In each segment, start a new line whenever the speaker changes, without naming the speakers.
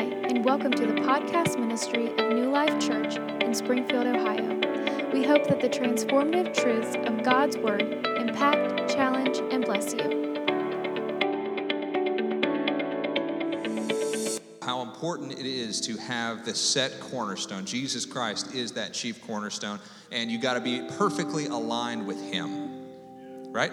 Hi, and welcome to the podcast ministry of New Life Church in Springfield, Ohio. We hope that the transformative truths of God's Word impact, challenge, and bless you.
How important it is to have the set cornerstone. Jesus Christ is that chief cornerstone, and you got to be perfectly aligned with Him, right?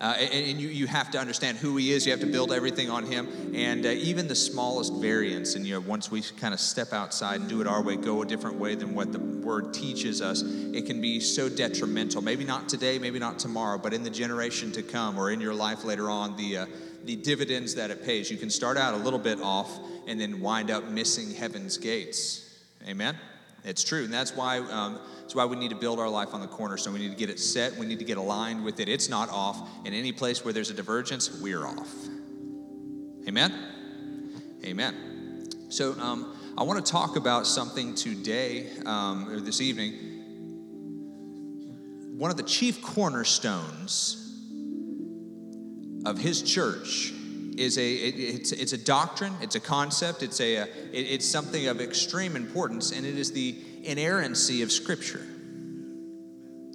Uh, and, and you, you have to understand who he is. You have to build everything on him. And uh, even the smallest variance, and you know, once we kind of step outside and do it our way, go a different way than what the word teaches us, it can be so detrimental. Maybe not today, maybe not tomorrow, but in the generation to come or in your life later on, the, uh, the dividends that it pays. You can start out a little bit off and then wind up missing heaven's gates. Amen? It's true. And that's why. Um, that's why we need to build our life on the cornerstone. We need to get it set. We need to get aligned with it. It's not off. In any place where there's a divergence, we're off. Amen? Amen. So um, I want to talk about something today, um, or this evening. One of the chief cornerstones of his church is a it, it's, it's a doctrine it's a concept it's a, a it, it's something of extreme importance and it is the inerrancy of Scripture.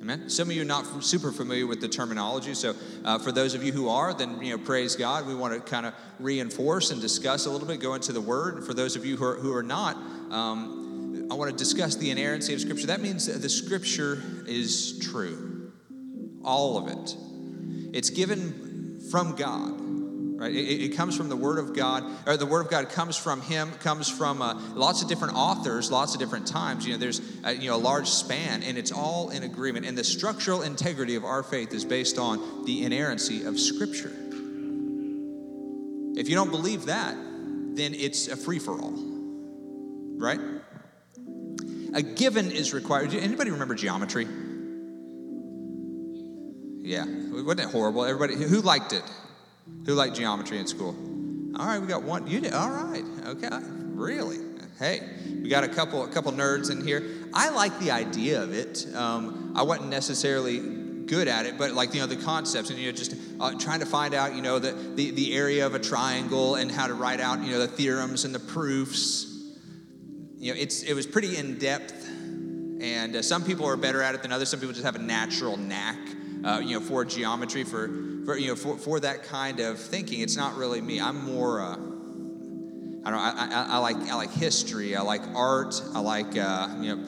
Amen. Some of you are not super familiar with the terminology, so uh, for those of you who are, then you know, praise God. We want to kind of reinforce and discuss a little bit, go into the Word. For those of you who are, who are not, um, I want to discuss the inerrancy of Scripture. That means that the Scripture is true, all of it. It's given from God right? It, it, comes from the Word of God, or the Word of God comes from Him, comes from uh, lots of different authors, lots of different times. You know, there's uh, you know a large span, and it's all in agreement. And the structural integrity of our faith is based on the inerrancy of Scripture. If you don't believe that, then it's a free for all, right? A given is required. Anybody remember geometry? Yeah, wasn't it horrible? Everybody who liked it? Who liked geometry in school? All right, we got one. You did. All right. Okay. Really? Hey, we got a couple, a couple nerds in here. I like the idea of it. Um, I wasn't necessarily good at it, but like you know the concepts and you know just uh, trying to find out you know the, the the area of a triangle and how to write out you know the theorems and the proofs. You know, it's it was pretty in depth, and uh, some people are better at it than others. Some people just have a natural knack, uh, you know, for geometry for for you know for, for that kind of thinking. It's not really me. I'm more. Uh, I don't know. I, I, I, like I like history. I like art. I like uh, you know.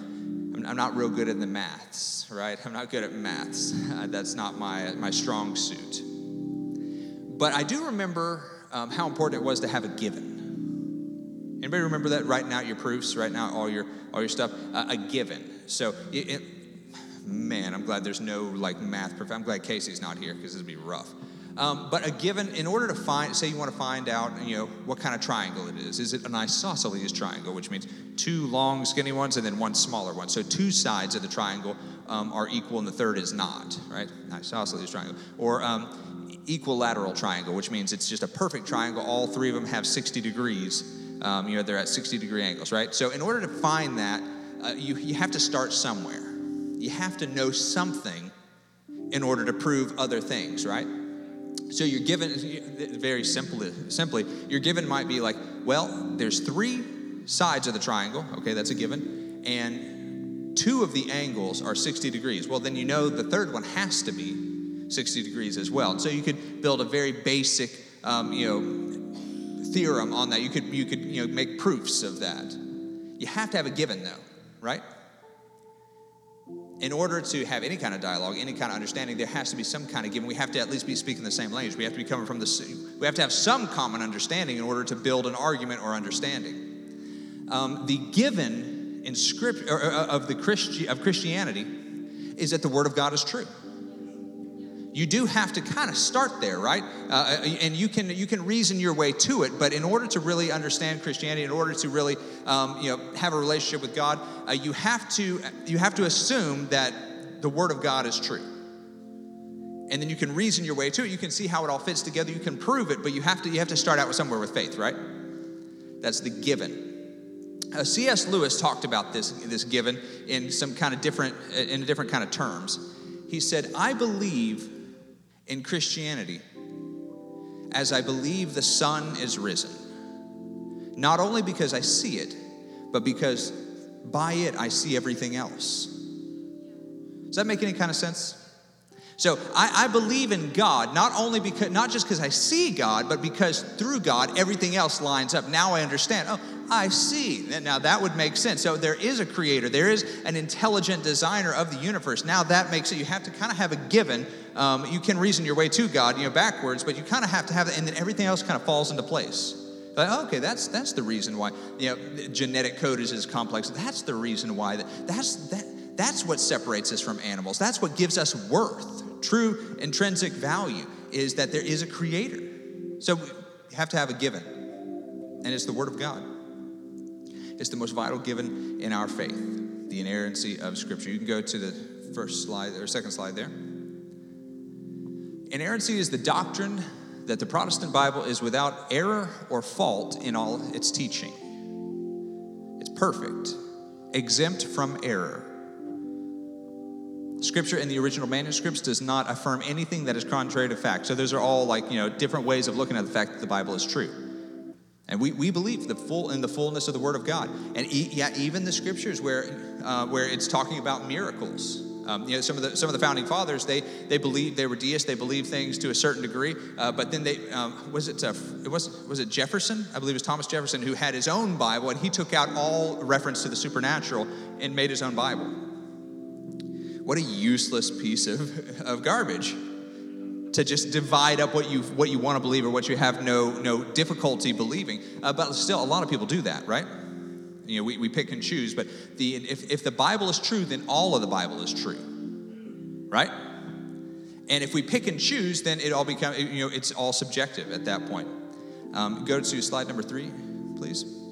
I'm, I'm, not real good at the maths, right? I'm not good at maths. That's not my my strong suit. But I do remember um, how important it was to have a given. Anybody remember that? Writing out your proofs, writing out all your all your stuff. Uh, a given. So it, it, man, I'm glad there's no like math prof. I'm glad Casey's not here because this would be rough. Um, but a given, in order to find, say you want to find out, you know, what kind of triangle it is. Is it an isosceles triangle, which means two long, skinny ones and then one smaller one? So two sides of the triangle um, are equal and the third is not, right? Isosceles triangle. Or um, equilateral triangle, which means it's just a perfect triangle. All three of them have 60 degrees. Um, you know, they're at 60 degree angles, right? So in order to find that, uh, you, you have to start somewhere you have to know something in order to prove other things, right? So you're given, very simply, simply, your given might be like, well, there's three sides of the triangle, okay, that's a given, and two of the angles are 60 degrees. Well, then you know the third one has to be 60 degrees as well. And so you could build a very basic, um, you know, theorem on that. You could, you could, you know, make proofs of that. You have to have a given, though, right? In order to have any kind of dialogue, any kind of understanding, there has to be some kind of given. We have to at least be speaking the same language. We have to be coming from the. We have to have some common understanding in order to build an argument or understanding. Um, the given in script uh, of the Christi- of Christianity is that the Word of God is true you do have to kind of start there right? Uh, and you can you can reason your way to it but in order to really understand christianity in order to really um, you know have a relationship with god uh, you have to you have to assume that the word of god is true. And then you can reason your way to it. You can see how it all fits together. You can prove it but you have to you have to start out with somewhere with faith right? That's the given. Uh, cs lewis talked about this this given in some kind of different in a different kind of terms. He said i believe in Christianity as I believe the sun is risen, not only because I see it, but because by it I see everything else. Does that make any kind of sense? So I, I, believe in God not only because not just because I see God, but because through God everything else lines up. Now I understand. Oh, I see. Now that would make sense. So there is a creator, there is an intelligent designer of the universe. Now that makes it. You have to kind of have a given. Um, you can reason your way to God, you know, backwards, but you kind of have to have it, and then everything else kind of falls into place. Like, okay, that's that's the reason why you know genetic code is as complex. That's the reason why that that's that that's what separates us from animals. That's what gives us worth. True intrinsic value is that there is a creator. So we have to have a given, and it's the Word of God. It's the most vital given in our faith, the inerrancy of Scripture. You can go to the first slide or second slide there. Inerrancy is the doctrine that the Protestant Bible is without error or fault in all its teaching. It's perfect, exempt from error. Scripture in the original manuscripts does not affirm anything that is contrary to fact. So those are all like, you know, different ways of looking at the fact that the Bible is true. And we, we believe the full in the fullness of the Word of God. And e- yeah, even the scriptures where, uh, where it's talking about miracles. Um, you know, some of the some of the founding fathers they they believed they were deists. They believed things to a certain degree. Uh, but then they um, was it uh, it was was it Jefferson? I believe it was Thomas Jefferson who had his own Bible, and he took out all reference to the supernatural and made his own Bible. What a useless piece of, of garbage to just divide up what you what you want to believe or what you have no no difficulty believing. Uh, but still, a lot of people do that, right? You know, we, we pick and choose. But the if if the Bible is true, then all of the Bible is true, right? And if we pick and choose, then it all becomes you know it's all subjective at that point. Um, go to slide number three, please.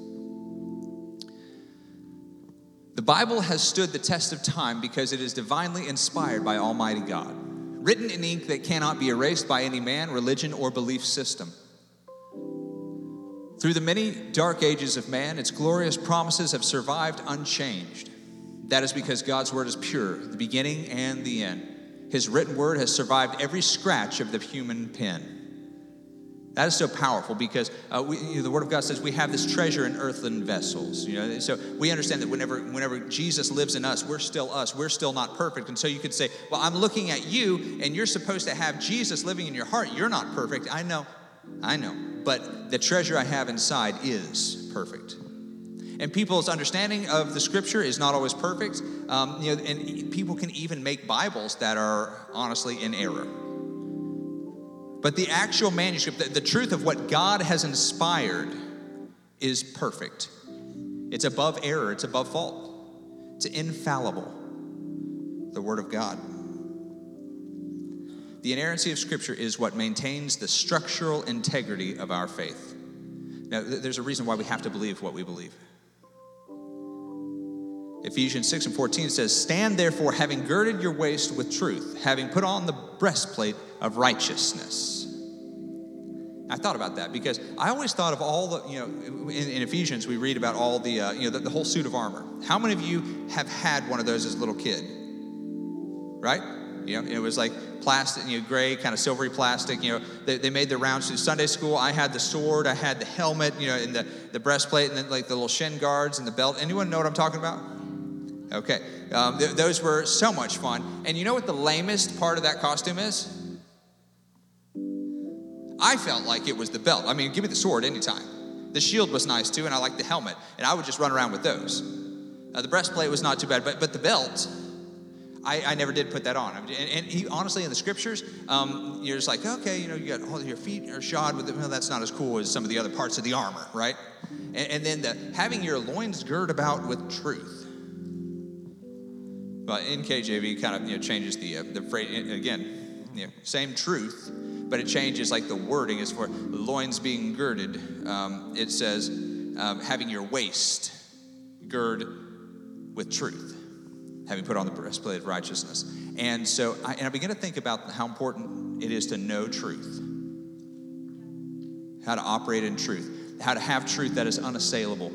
The Bible has stood the test of time because it is divinely inspired by Almighty God written in ink that cannot be erased by any man, religion, or belief system. Through the many dark ages of man, its glorious promises have survived unchanged. That is because God's word is pure, the beginning and the end. His written word has survived every scratch of the human pen. That is so powerful because uh, we, you know, the Word of God says we have this treasure in earthen vessels. You know, so we understand that whenever, whenever Jesus lives in us, we're still us. We're still not perfect. And so you could say, "Well, I'm looking at you, and you're supposed to have Jesus living in your heart. You're not perfect. I know, I know, but the treasure I have inside is perfect." And people's understanding of the Scripture is not always perfect. Um, you know, and people can even make Bibles that are honestly in error. But the actual manuscript, the, the truth of what God has inspired, is perfect. It's above error, it's above fault, it's infallible. The Word of God. The inerrancy of Scripture is what maintains the structural integrity of our faith. Now, there's a reason why we have to believe what we believe. Ephesians 6 and 14 says, Stand therefore, having girded your waist with truth, having put on the breastplate of righteousness. I thought about that because I always thought of all the, you know, in, in Ephesians we read about all the, uh, you know, the, the, whole suit of armor. How many of you have had one of those as a little kid? Right? You know, it was like plastic, you know, gray, kind of silvery plastic. You know, they, they made the rounds through Sunday school. I had the sword, I had the helmet, you know, and the, the breastplate, and then like the little shin guards and the belt. Anyone know what I'm talking about? Okay, um, th- those were so much fun. And you know what the lamest part of that costume is? I felt like it was the belt. I mean, give me the sword anytime. The shield was nice too, and I liked the helmet, and I would just run around with those. Uh, the breastplate was not too bad, but, but the belt, I, I never did put that on. And, and he, honestly, in the scriptures, um, you're just like, okay, you know, you got all your feet are shod with it. Well, that's not as cool as some of the other parts of the armor, right? And, and then the, having your loins girt about with truth. Well, in KJV, kind of you know changes the uh, the phrase again, you know, same truth, but it changes like the wording is for loins being girded. Um, it says, um, having your waist gird with truth, having put on the breastplate of righteousness. And so, I, and I begin to think about how important it is to know truth, how to operate in truth, how to have truth that is unassailable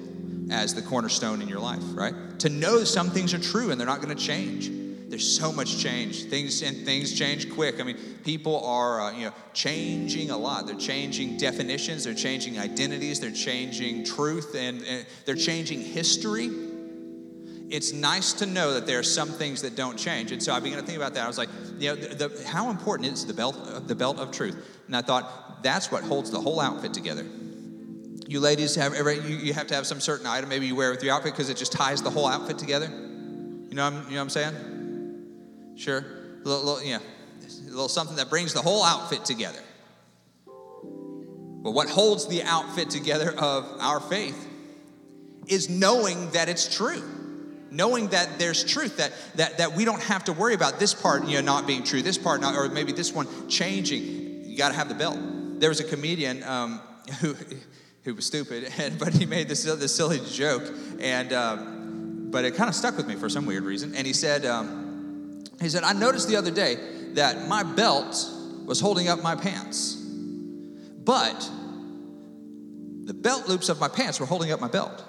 as the cornerstone in your life, right? To know some things are true and they're not going to change. there's so much change. Things and things change quick. I mean, people are uh, you know changing a lot. They're changing definitions. They're changing identities. They're changing truth, and, and they're changing history. It's nice to know that there are some things that don't change. And so I began to think about that. I was like, you know, the, the, how important is the belt, the belt of truth? And I thought that's what holds the whole outfit together. You ladies have you, have to have some certain item maybe you wear with your outfit because it just ties the whole outfit together. You know, I'm, you know what I'm saying? Sure. A little, little, yeah, a little something that brings the whole outfit together. But what holds the outfit together of our faith is knowing that it's true. Knowing that there's truth, that, that, that we don't have to worry about this part you know, not being true, this part not, or maybe this one changing. You got to have the belt. There was a comedian um, who, who was stupid, and, but he made this, this silly joke, and um, but it kind of stuck with me for some weird reason. And he said, um, he said, I noticed the other day that my belt was holding up my pants, but the belt loops of my pants were holding up my belt.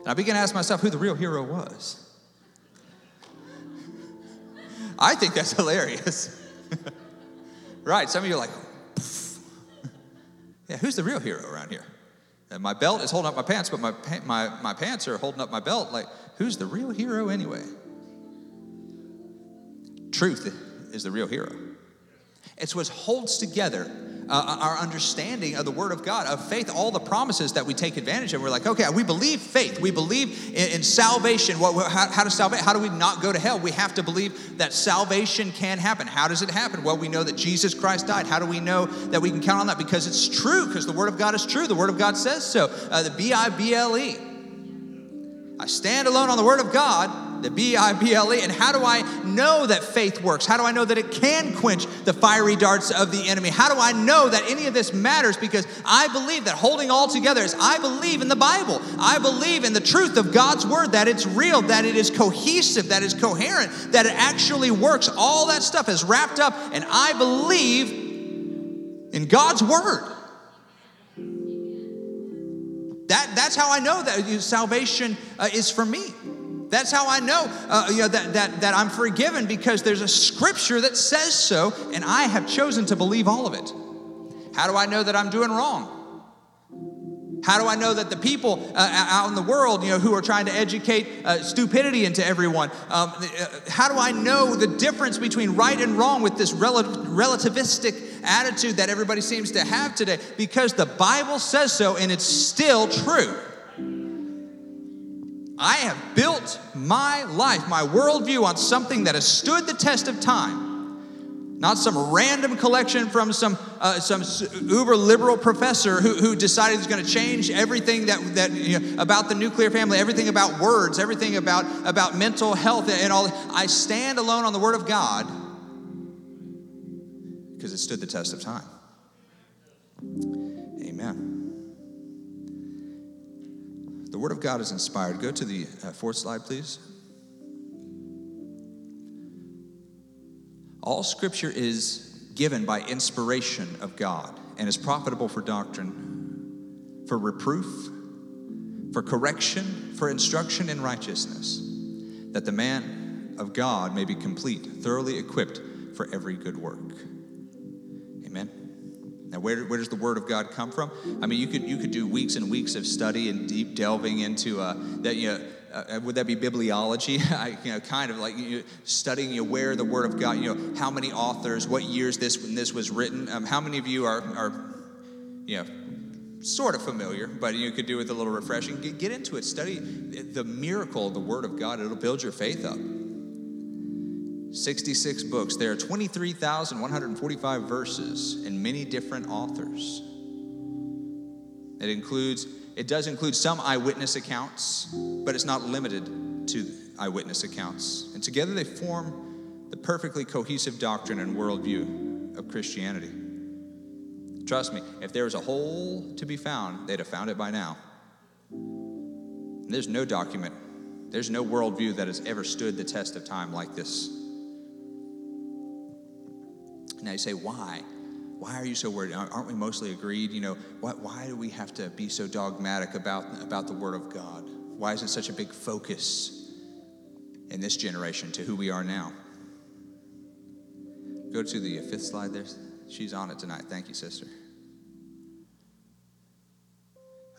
And I began to ask myself who the real hero was. I think that's hilarious. right, some of you are like, yeah, who's the real hero around here? And my belt is holding up my pants, but my, my, my pants are holding up my belt. Like, who's the real hero anyway? Truth is the real hero. It's what holds together uh, our understanding of the Word of God, of faith, all the promises that we take advantage of. We're like, okay, we believe faith. We believe in, in salvation. What, how, how, does salvation, how do we not go to hell? We have to believe that salvation can happen. How does it happen? Well, we know that Jesus Christ died. How do we know that we can count on that? Because it's true, because the Word of God is true. The Word of God says so. Uh, the B I B L E. I stand alone on the Word of God the B I B L E. And how do I know that faith works? How do I know that it can quench the fiery darts of the enemy? How do I know that any of this matters? Because I believe that holding all together is I believe in the Bible. I believe in the truth of God's word, that it's real, that it is cohesive, that it's coherent, that it actually works. All that stuff is wrapped up, and I believe in God's word. That, that's how I know that salvation uh, is for me. That's how I know, uh, you know that, that, that I'm forgiven because there's a scripture that says so, and I have chosen to believe all of it. How do I know that I'm doing wrong? How do I know that the people uh, out in the world, you know, who are trying to educate uh, stupidity into everyone, um, uh, how do I know the difference between right and wrong with this rel- relativistic attitude that everybody seems to have today? Because the Bible says so, and it's still true. I have built my life, my worldview on something that has stood the test of time. Not some random collection from some, uh, some uber liberal professor who, who decided he's going to change everything that, that you know, about the nuclear family, everything about words, everything about, about mental health and all. I stand alone on the Word of God because it stood the test of time. The Word of God is inspired. Go to the uh, fourth slide, please. All Scripture is given by inspiration of God and is profitable for doctrine, for reproof, for correction, for instruction in righteousness, that the man of God may be complete, thoroughly equipped for every good work. Amen. Now, where, where does the Word of God come from? I mean, you could you could do weeks and weeks of study and deep delving into uh, that. You know, uh, would that be bibliology? I, you know, kind of like you know, studying you know, where the Word of God. You know, how many authors, what years this when this was written. Um, how many of you are are, you know, sort of familiar, but you could do with a little refreshing. Get, get into it. Study the miracle of the Word of God. It'll build your faith up. 66 books. There are 23,145 verses and many different authors. It includes, it does include some eyewitness accounts, but it's not limited to eyewitness accounts. And together they form the perfectly cohesive doctrine and worldview of Christianity. Trust me, if there was a hole to be found, they'd have found it by now. And there's no document, there's no worldview that has ever stood the test of time like this. Now you say, why? Why are you so worried? Aren't we mostly agreed? You know, why, why do we have to be so dogmatic about, about the Word of God? Why is it such a big focus in this generation to who we are now. Go to the fifth slide there. She's on it tonight. Thank you, sister.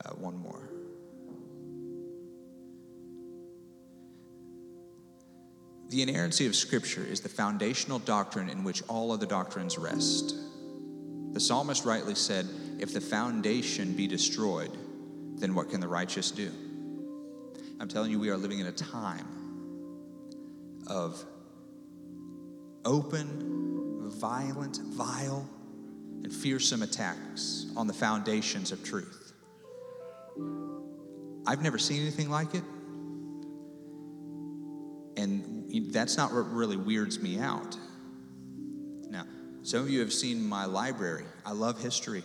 Uh, one more. The inerrancy of Scripture is the foundational doctrine in which all other doctrines rest. The psalmist rightly said, If the foundation be destroyed, then what can the righteous do? I'm telling you, we are living in a time of open, violent, vile, and fearsome attacks on the foundations of truth. I've never seen anything like it. And that's not what really weirds me out. Now, some of you have seen my library. I love history.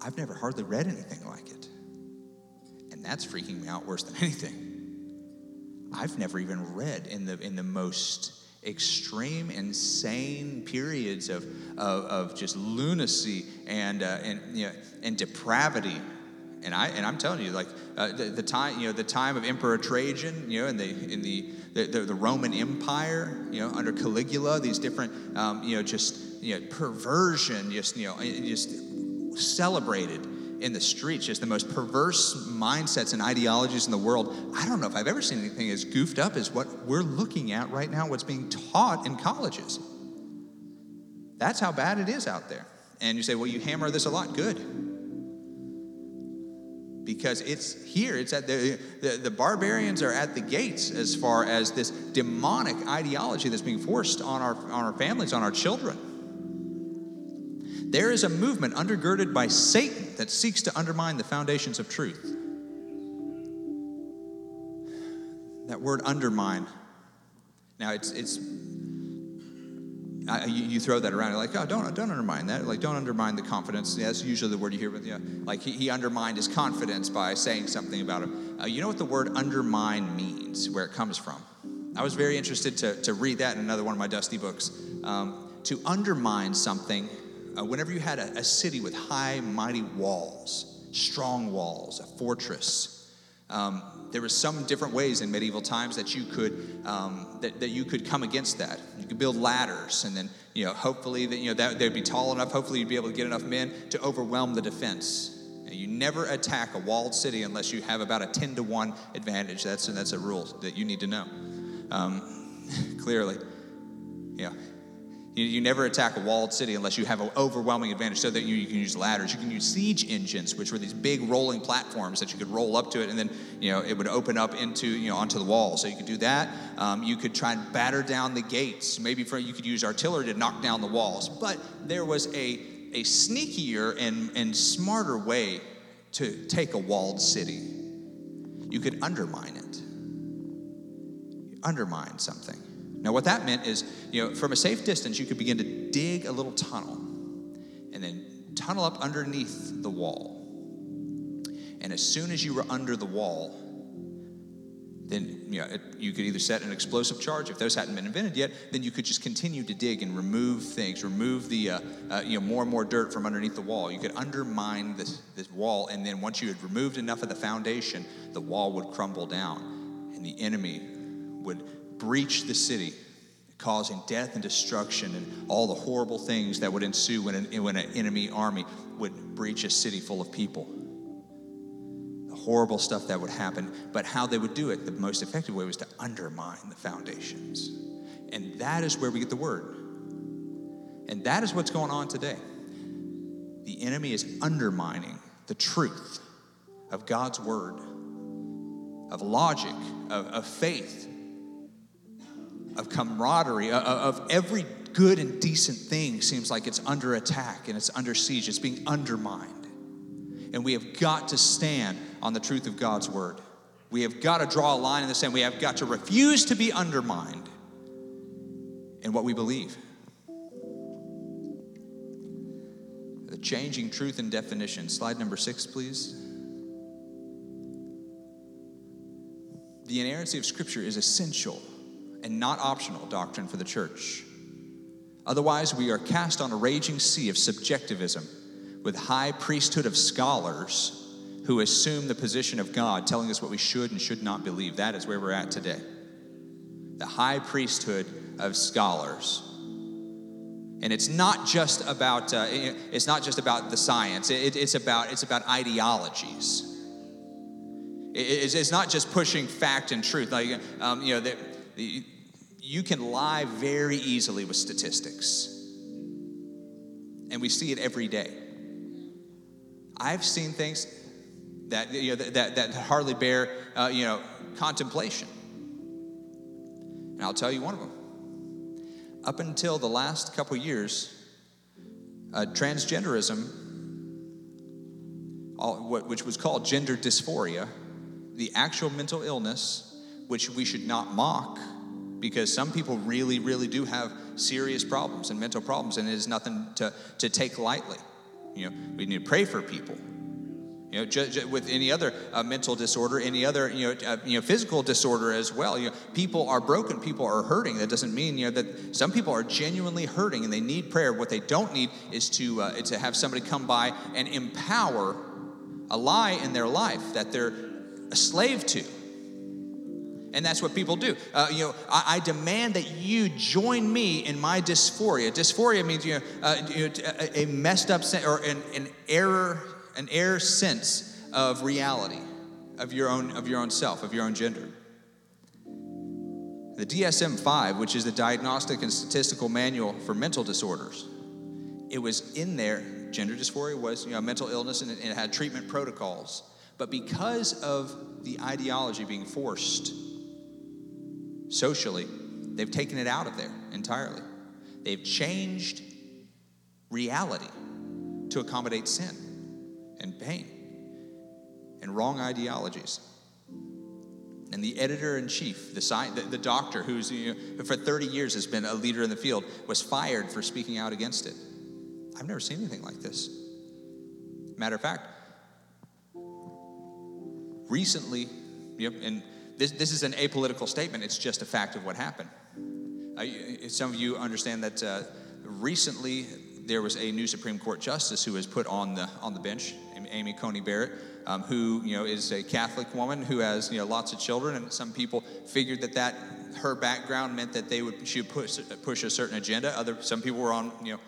I've never hardly read anything like it. And that's freaking me out worse than anything. I've never even read in the in the most extreme, insane periods of, of, of just lunacy and, uh, and, you know, and depravity. And, I, and I'm telling you, like uh, the, the, time, you know, the time of Emperor Trajan, you know, in the, in the, the, the Roman Empire, you know, under Caligula, these different, um, you know, just, you know, perversion, just, you know, just celebrated in the streets, just the most perverse mindsets and ideologies in the world. I don't know if I've ever seen anything as goofed up as what we're looking at right now, what's being taught in colleges. That's how bad it is out there. And you say, well, you hammer this a lot. Good. Because it's here, it's at the, the, the barbarians are at the gates as far as this demonic ideology that's being forced on our, on our families, on our children. There is a movement undergirded by Satan that seeks to undermine the foundations of truth. That word undermine. Now it's it's I, you, you, throw that around like oh don't don't undermine that. Like don't undermine the confidence. Yeah, that's usually the word you hear but yeah like he, he undermined his confidence by saying something about him. Uh, you know what the word undermine means where it comes from? I was very interested to, to read that in another one of my dusty books. Um, to undermine something uh, whenever you had a, a, city with high, mighty walls, strong walls, a fortress, um, there were some different ways in medieval times that you could um, that, that you could come against that. You could build ladders, and then you know hopefully that you know that they'd be tall enough. Hopefully you'd be able to get enough men to overwhelm the defense. You never attack a walled city unless you have about a ten to one advantage. That's that's a rule that you need to know. Um, clearly, yeah. You, you, never attack a walled city unless you have an overwhelming advantage so that you, you, can use ladders. You can use siege engines, which were these big rolling platforms that you could roll up to it and then, you know, it would open up into, you know, onto the wall. So you could do that. Um, you could try and batter down the gates. Maybe for, you could use artillery to knock down the walls. But there was a, a sneakier and, and smarter way to take a walled city. You could undermine it. undermine something. Now, what that meant is, you know, from a safe distance, you could begin to dig a little tunnel and then tunnel up underneath the wall. And as soon as you were under the wall, then you, know, it, you could either set an explosive charge. If those hadn't been invented yet, then you could just continue to dig and remove things, remove the uh, uh, you know more and more dirt from underneath the wall. You could undermine this, this wall, and then once you had removed enough of the foundation, the wall would crumble down, and the enemy would breach the city, causing death and destruction and all the horrible things that would ensue when an, when an enemy army would breach a city full of people. The horrible stuff that would happen, but how they would do it, the most effective way was to undermine the foundations. And that is where we get the word. And that is what's going on today. The enemy is undermining the truth of God's word, of logic, of, of faith, of camaraderie, uh, uh, of every good and decent thing seems like it's under attack and it's under siege, it's being undermined. And we have got to stand on the truth of God's word. We have got to draw a line in the sand. We have got to refuse to be undermined in what we believe. The changing truth and definition. Slide number six, please. The inerrancy of Scripture is essential and not optional doctrine for the church. Otherwise, we are cast on a raging sea of subjectivism with high priesthood of scholars who assume the position of God, telling us what we should and should not believe. That is where we're at today. The high priesthood of scholars. And it's not just about uh, it's not just about the science. It, it's about it's about ideologies. It, it's, it's, not just pushing fact and truth. Like um, you know, the, the, you can lie very easily with statistics, and we see it every day. I've seen things that, you know, that, that hardly bear, uh, you know, contemplation. And I'll tell you one of them. Up until the last couple years, uh, transgenderism, all, what, which was called gender dysphoria, the actual mental illness, which we should not mock, because some people really, really do have serious problems and mental problems, and it is nothing to, to take lightly. You know, we need to pray for people. You know, with any other uh, mental disorder, any other you know, uh, you know, physical disorder as well. You know, people are broken, people are hurting. That doesn't mean you know that some people are genuinely hurting and they need prayer. What they don't need is to uh, to have somebody come by and empower a lie in their life that they're a slave to. And that's what people do. Uh, you know, I, I, demand that you join me in my dysphoria. Dysphoria means you know, uh, you know a, a messed up or an, an error an error sense of reality, of your own, of your own self, of your own gender. The DSM 5, which is the Diagnostic and Statistical Manual for Mental Disorders, it was in there. Gender dysphoria was you know, mental illness and it, and it had treatment protocols. But because of the ideology being forced socially, they've taken it out of there entirely. They've changed reality to accommodate sin and pain and wrong ideologies. And the editor in chief, the, the, the doctor who's you know, for 30 years has been a leader in the field, was fired for speaking out against it. I've never seen anything like this. Matter of fact, recently, yep, and this, this is an apolitical statement, it's just a fact of what happened. Uh, some of you understand that uh, recently there was a new Supreme Court justice who was put on the, on the bench Amy Coney Barrett, um, who you know is a Catholic woman who has you know lots of children, and some people figured that that her background meant that they would she would push push a certain agenda. Other some people were on you know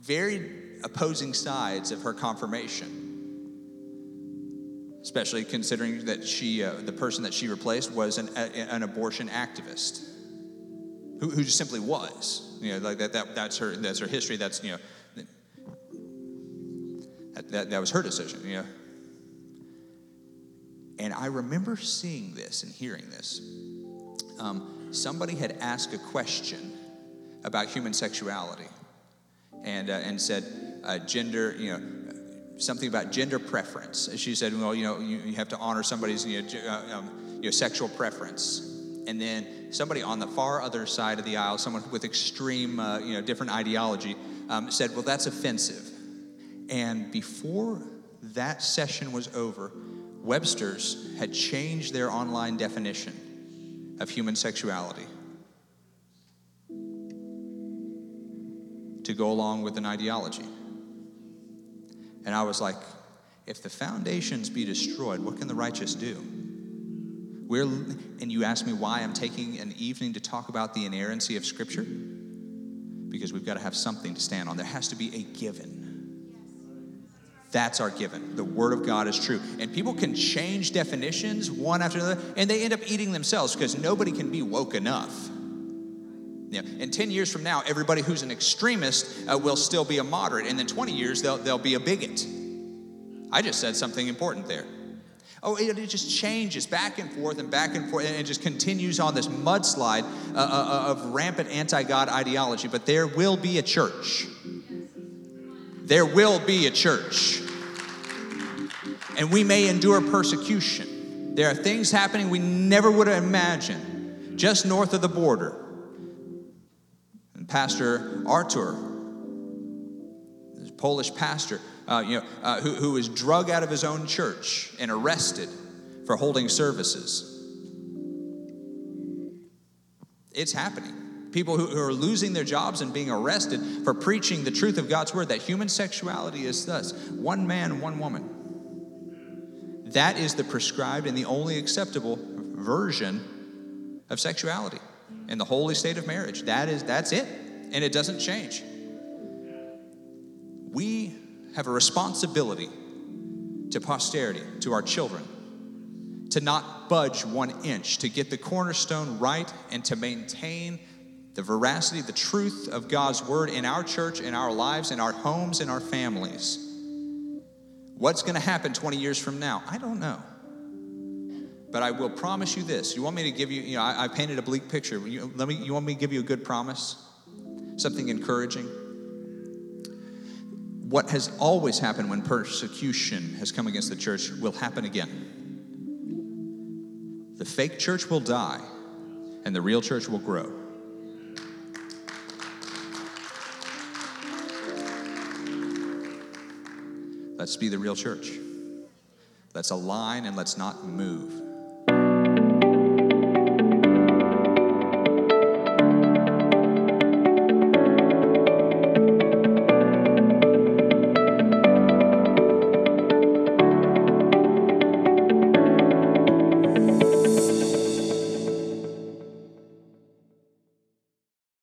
very opposing sides of her confirmation. Especially considering that she, uh, the person that she replaced, was an, a, an abortion activist, who, who just simply was. You know, like that, that. That's her. That's her history. That's you know that, that, that was her decision, you know. And I remember seeing this and hearing this. Um, somebody had asked a question about human sexuality and, uh, and said, uh, gender, you know, something about gender preference. She said, well, you know, you, you have to honor somebody's you know, uh, um, you know, sexual preference. And then somebody on the far other side of the aisle, someone with extreme, uh, you know, different ideology, um, said, well, that's offensive. And before that session was over, Webster's had changed their online definition of human sexuality to go along with an ideology. And I was like, if the foundations be destroyed, what can the righteous do? We're, and you ask me why I'm taking an evening to talk about the inerrancy of Scripture? Because we've got to have something to stand on. There has to be a given. That's our given. The Word of God is true. And people can change definitions one after another, and they end up eating themselves because nobody can be woke enough. You know, in 10 years from now, everybody who's an extremist uh, will still be a moderate, and then 20 years, they'll, they'll be a bigot. I just said something important there. Oh, it, it, just changes back and forth and back and forth, and it just continues on this mudslide uh, uh, uh of rampant anti God ideology. But there will be a church. There will be a church and we may endure persecution. There are things happening we never would have imagined just north of the border. And Pastor Artur, this Polish pastor, uh, you know, uh, who, who was drug out of his own church and arrested for holding services. It's happening. People who, who are losing their jobs and being arrested for preaching the truth of God's word that human sexuality is thus one man, one woman That is the prescribed and the only acceptable version of sexuality in the holy state of marriage. That is that's it. And it doesn't change. We have a responsibility to posterity, to our children, to not budge one inch, to get the cornerstone right and to maintain the veracity, the truth of God's word in our church, in our lives, in our homes, in our families. What's going to happen 20 years from now? I don't know. But I will promise you this. You want me to give you, you know, I, I painted a bleak picture. You, let me, you want me to give you a good promise? Something encouraging? What has always happened when persecution has come against the church will happen again. The fake church will die, and the real church will grow. Let's be the real church. Let's align and let's not move.